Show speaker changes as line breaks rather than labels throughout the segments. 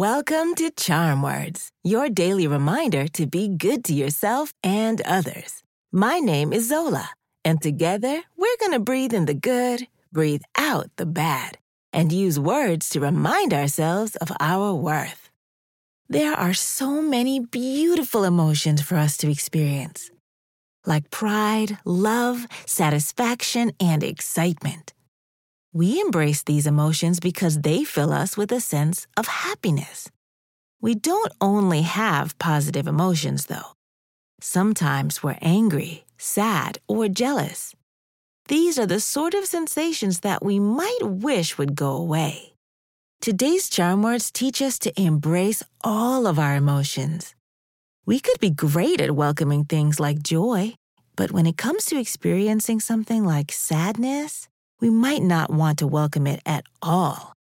Welcome to Charm Words, your daily reminder to be good to yourself and others. My name is Zola, and together we're going to breathe in the good, breathe out the bad, and use words to remind ourselves of our worth. There are so many beautiful emotions for us to experience, like pride, love, satisfaction, and excitement. We embrace these emotions because they fill us with a sense of happiness. We don't only have positive emotions, though. Sometimes we're angry, sad, or jealous. These are the sort of sensations that we might wish would go away. Today's charm words teach us to embrace all of our emotions. We could be great at welcoming things like joy, but when it comes to experiencing something like sadness, we might not want to welcome it at all.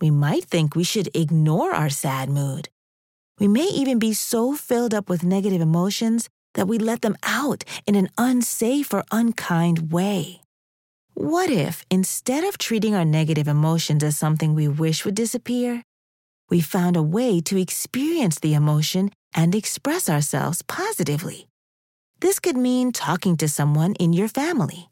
We might think we should ignore our sad mood. We may even be so filled up with negative emotions that we let them out in an unsafe or unkind way. What if, instead of treating our negative emotions as something we wish would disappear, we found a way to experience the emotion and express ourselves positively? This could mean talking to someone in your family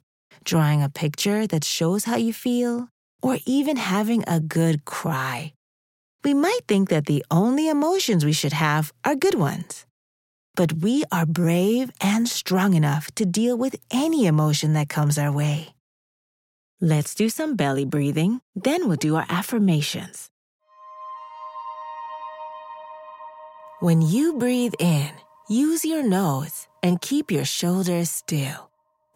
drawing a picture that shows how you feel, or even having a good cry. We might think that the only emotions we should have are good ones. But we are brave and strong enough to deal with any emotion that comes our way. Let's do some belly breathing, then we'll do our affirmations. When you breathe in, use your nose and keep your shoulders still.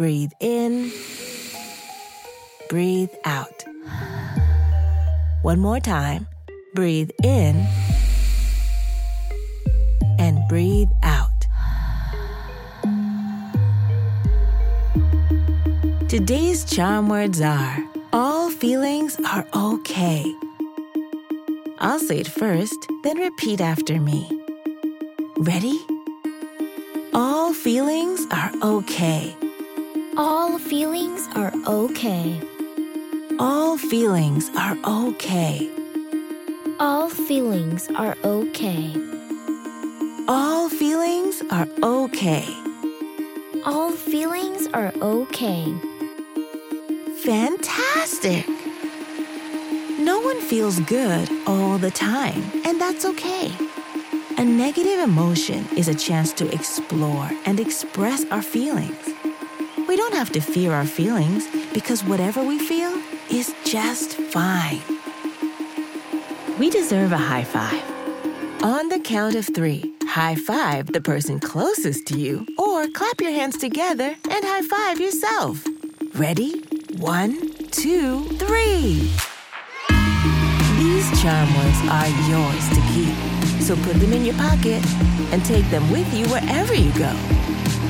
Breathe in, breathe out. One more time. Breathe in and breathe out. Today's charm words are all feelings are okay. I'll say it first, then repeat after me. Ready? All feelings are okay.
All feelings are okay.
All feelings are okay.
All feelings are okay.
All feelings are okay.
All feelings are okay.
Fantastic! No one feels good all the time, and that's okay. A negative emotion is a chance to explore and express our feelings. We don't have to fear our feelings because whatever we feel is just fine. We deserve a high five. On the count of three, high five the person closest to you, or clap your hands together and high five yourself. Ready? One, two, three. These charm words are yours to keep, so put them in your pocket and take them with you wherever you go.